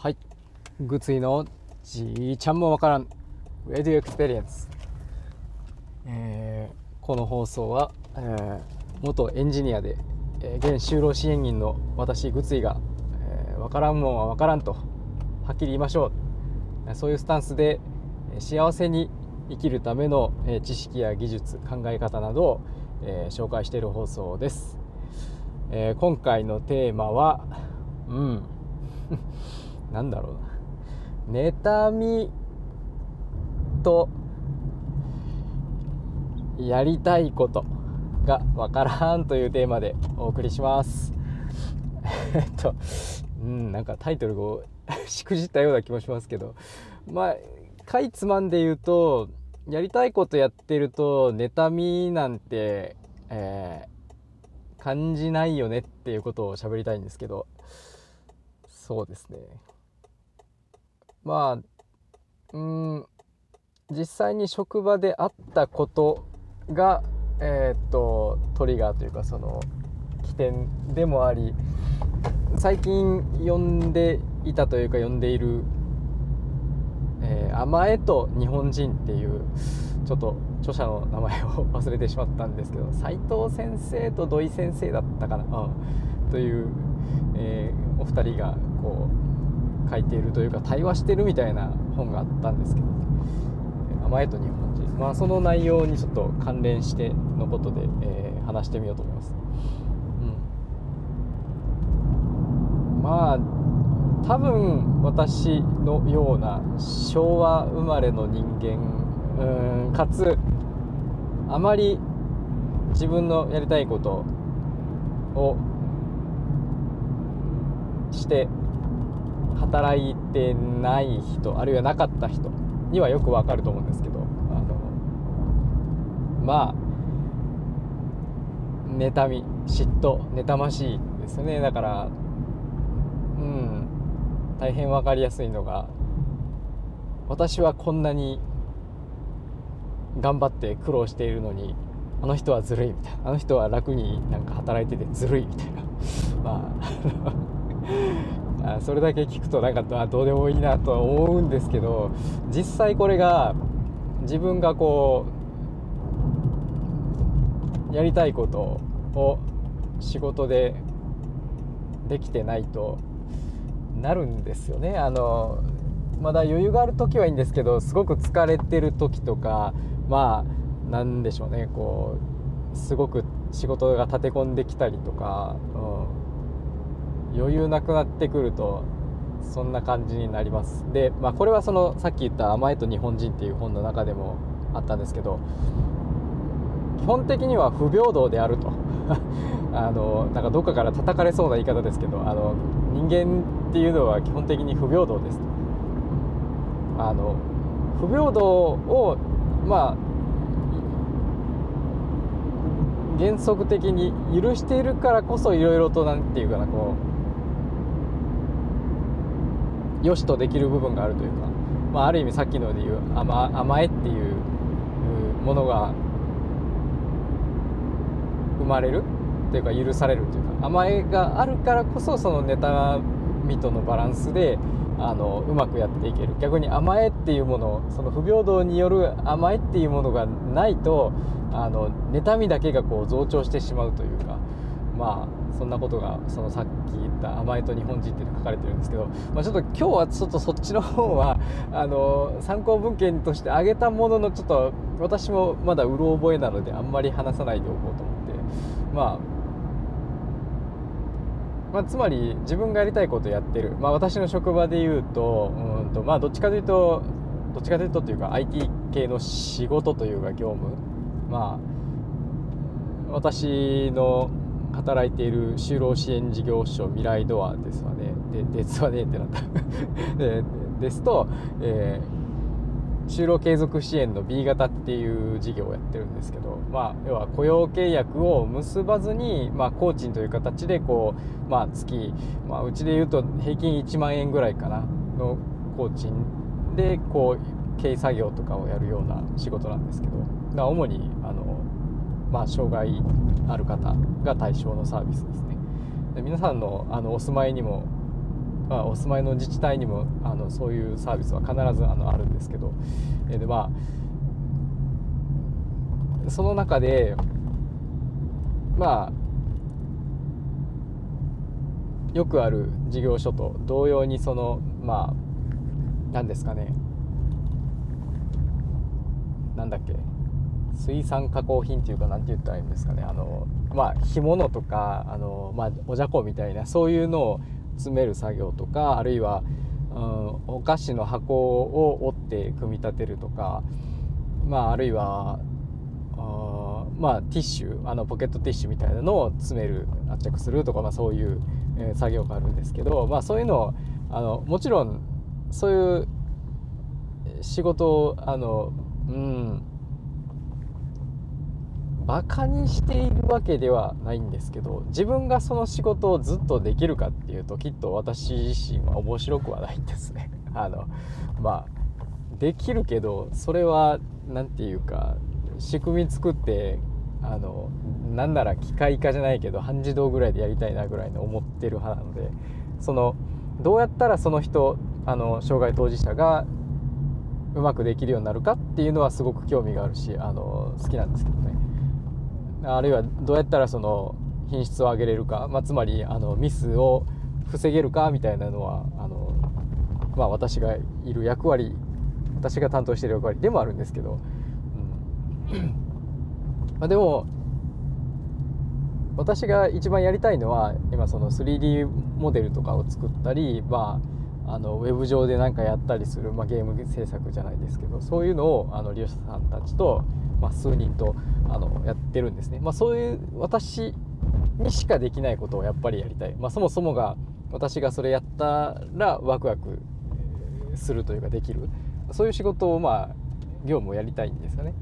はい。グツイのじいちゃんもわからん。レディエクスペリエンス、えー、この放送は、えー、元エンジニアで、えー、現就労支援員の私グツイが、えー、からんもんは分からんとはっきり言いましょう。そういうスタンスで幸せに生きるための知識や技術考え方などを、えー、紹介している放送です、えー、今回のテーマはうん。なんだろうな。妬みとやりたいことがわからんというテーマでお送りします。えっとうんなんかタイトルを しくじったような気もしますけど。まあかいつまんで言うとやりたいことやってると妬みなんて、えー、感じないよねっていうことを喋りたいんですけど。そうですね。まあうん実際に職場であったことがえー、っとトリガーというかその起点でもあり最近読んでいたというか読んでいる「えー、甘えと日本人」っていうちょっと著者の名前を忘れてしまったんですけど斉藤先生と土井先生だったかな、うん、という、えー、お二人がこう書いているというか対話してるみたいな本があったんですけど「甘えと日本人」まあその内容にちょっと関連してのことで、えー、話してみようと思います。うん、まあ多分私のような昭和生まれの人間うんかつあまり自分のやりたいことをして働いてない人あるいはなかった人にはよくわかると思うんですけどあのまあ妬み嫉妬妬ましいですね。だからうん大変分かりやすいのが私はこんなに頑張って苦労しているのにあの人はずるいみたいな。あの人は楽になんか働いててずるいみたいな。まああそれだけ聞くとなんかどうでもいいなとは思うんですけど実際これが自分がこうやりたいことを仕事でできてないとなるんですよね。あのまだ余裕がある時はいいんですけどすごく疲れてる時とかまあなんでしょうねこうすごく仕事が立て込んできたりとか、うん。余裕なくなってくるとそんな感じになります。で、まあ、これはそのさっき言った「甘えと日本人」っていう本の中でもあったんですけど基本的には不平等であると。あのなんかどっかから叩かれそうな言い方ですけどあの人間っていうのは基本的に不平等ですあの不平等をまあ原則的に許しているからこそいろいろと何て言うかなこう良しとできる部分があるというか、まあ、ある意味さっきので言う甘甘えっていうものが生まれるというか許されるというか甘えがあるからこそその妬みとのバランスであのうまくやっていける。逆に甘えっていうものその不平等による甘えっていうものがないとあの妬みだけがこう増長してしまうというかまあそんなことがそのさっき言った「甘えと日本人」っていうの書かれてるんですけど、まあ、ちょっと今日はちょっとそっちの方は あの参考文献として挙げたもののちょっと私もまだうろ覚えなのであんまり話さないでおこうと思って。まあまあ、つまり自分がやりたいことをやってる、まあ、私の職場でいうとうんと、まあ、どっちかというとどっちかというとというか IT 系の仕事というか業務。まあ私の働いている就労支援事業所未来ドアですわね。でですわねってなった。でですと、えー、就労継続支援の B 型っていう事業をやってるんですけど、まあ、要は雇用契約を結ばずに、まあ、工賃という形でこう、まあ、月、まあ、うちでいうと平均1万円ぐらいかなの工賃でこう経営作業とかをやるような仕事なんですけど主にあのまあ、障害ある方が対象のサービスですね。で皆さんのあのお住まいにもまあ、お住まいの自治体にもあのそういうサービスは必ずあのあるんですけど、えー、でまあその中でまあよくある事業所と同様にそのまあ何ですかね。なんだっけ。水産加工品っていうか何て言ったらいいんですかね。あのまあ干物とかあの、まあ、おじゃこみたいなそういうのを詰める作業とかあるいは、うん、お菓子の箱を折って組み立てるとか、まあ、あるいはあまあティッシュあのポケットティッシュみたいなのを詰める圧着するとか、まあ、そういう、えー、作業があるんですけど、まあ、そういうのをあのもちろんそういう仕事をあのうんバカにしているわけではないんですけど自分がその仕事をずっとできるかっていうときっと私自身は面白くはないんですね。あのまあできるけどそれは何て言うか仕組み作ってあのなんなら機械化じゃないけど半自動ぐらいでやりたいなぐらいの思ってる派なのでそのどうやったらその人あの障害当事者がうまくできるようになるかっていうのはすごく興味があるしあの好きなんですけどね。あるいはどうやったらその品質を上げれるか、まあ、つまりあのミスを防げるかみたいなのはあの、まあ、私がいる役割私が担当している役割でもあるんですけど、うん。まあ、でも私が一番やりたいのは今その 3D モデルとかを作ったり、まあ、あのウェブ上で何かやったりする、まあ、ゲーム制作じゃないですけどそういうのをあの利用者さんたちとまあ、数人とあのやってるんですね、まあ、そういう私にしかできないことをやっぱりやりたい、まあ、そもそもが私がそれやったらワクワクするというかできる。そういう仕事をまあ業務をやりたいんですよね。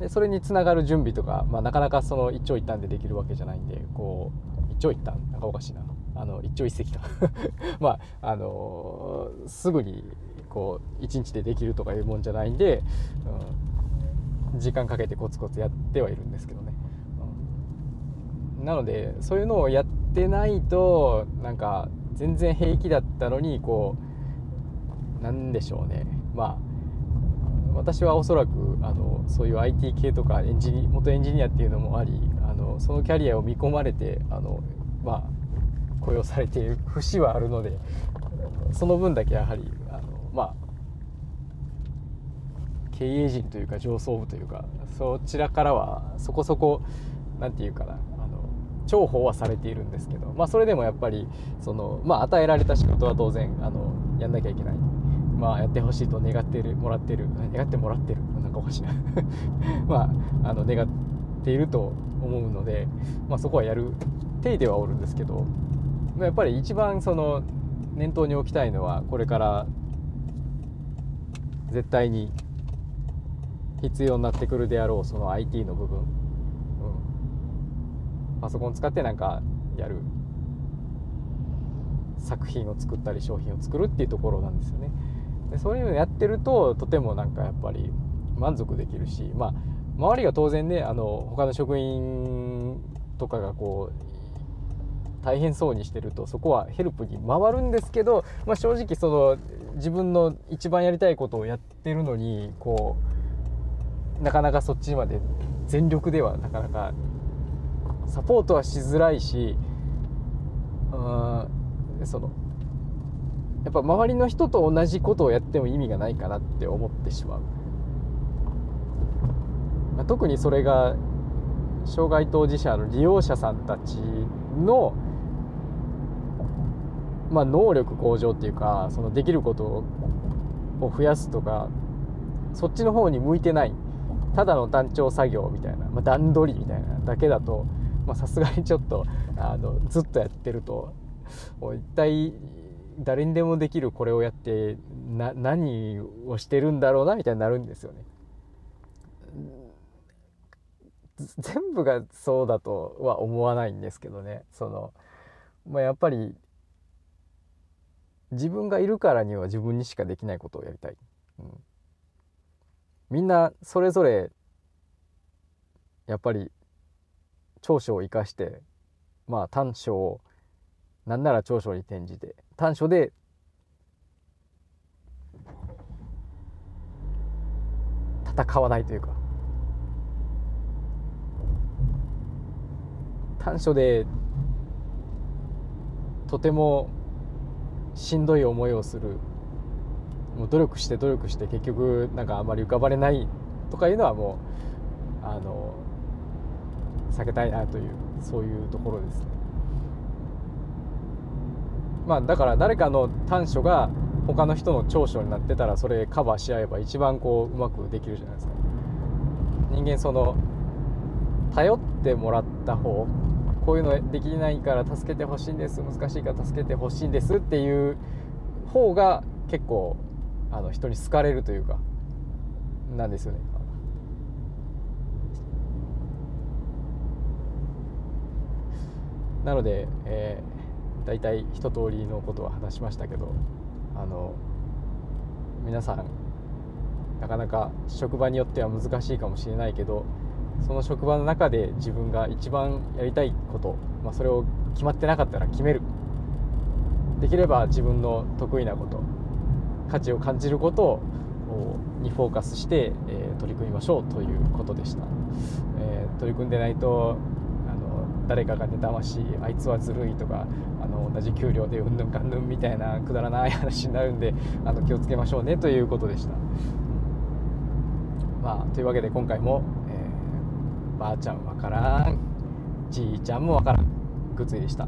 でそれにつながる準備とか、まあ、なかなかその一長一短でできるわけじゃないんでこう一長一短なんかおかしいな。あの一朝一夕か。まああのー、すぐにこう一日でできるとかいうもんじゃないんで、うん。時間かけてコツコツやってはいるんですけどね、うん、なのでそういうのをやってないとなんか全然平気だったのにこうなんでしょうね。まあ私はおそらくあのそういう IT 系とかエンジニ元エンジニアっていうのもありあのそのキャリアを見込まれてあの、まあ、雇用されている節はあるのでその分だけやはりあの、まあ、経営陣というか上層部というかそちらからはそこそこ何て言うかなあの重宝はされているんですけど、まあ、それでもやっぱりその、まあ、与えられた仕事は当然あのやんなきゃいけない、まあ、やってほしいと願ってるもらってる願ってもらってるなんかおかしいな。まああの願っていると思うので、まあ、そこはやる体ではおるんですけどまあやっぱり一番その念頭に置きたいのはこれから絶対に必要になってくるであろうその IT の部分、うん、パソコン使ってなんかやる。作品を作ったり商品を作るっていうところなんですよね。でそういうのやってるととてもなんかやっぱり満足できるしまあ周りが当然ねあの他の職員とかがこう大変そうにしてるとそこはヘルプに回るんですけど、まあ、正直その自分の一番やりたいことをやってるのにこうなかなかそっちまで全力ではなかなかサポートはしづらいしうんそのやっぱ周りの人と同じことをやっても意味がないかなって思ってしまう、まあ、特にそれが障害当事者の利用者さんたちの、まあ、能力向上っていうかそのできることを増やすとかそっちの方に向いてないただの団長作業みたいな、まあ、段取りみたいなだけだとさすがにちょっとあのずっとやってると一体誰にでもできるこれをやってな何をしてるんだろうなみたいになるんですよね。全部がそうだとは思わないんですけどねその、まあ、やっぱり自分がいるからには自分にしかできないことをやりたい。うんみんなそれぞれやっぱり長所を生かしてまあ短所をなんなら長所に転じて短所で戦わないというか短所でとてもしんどい思いをするもう努力して努力して結局なんかあんまり浮かばれないとかいうのはもうあの避けたいなというそういうところですね。まあだから誰かの短所が他の人の長所になってたらそれカバーし合えば一番こううまくできるじゃないですか。人間その頼ってもらった方こういうのできないから助けてほしいんです難しいから助けてほしいんですっていう方が結構あの人に好かれるというかなんですよね。なので、えー、大体一通りのことは話しましたけどあの皆さんなかなか職場によっては難しいかもしれないけどその職場の中で自分が一番やりたいこと、まあ、それを決まってなかったら決めるできれば自分の得意なこと価値を感じることをにフォーカスして、えー、取り組みましょうということでした、えー、取り組んでないとあの誰かが妬ましいあいつはずるいとかあの同じ給料でうんぬんかんぬんみたいなくだらない話になるんであの気をつけましょうねということでした。まあというわけで今回も、えー、ばあちゃんわからんじいちゃんもわからんグッズでした。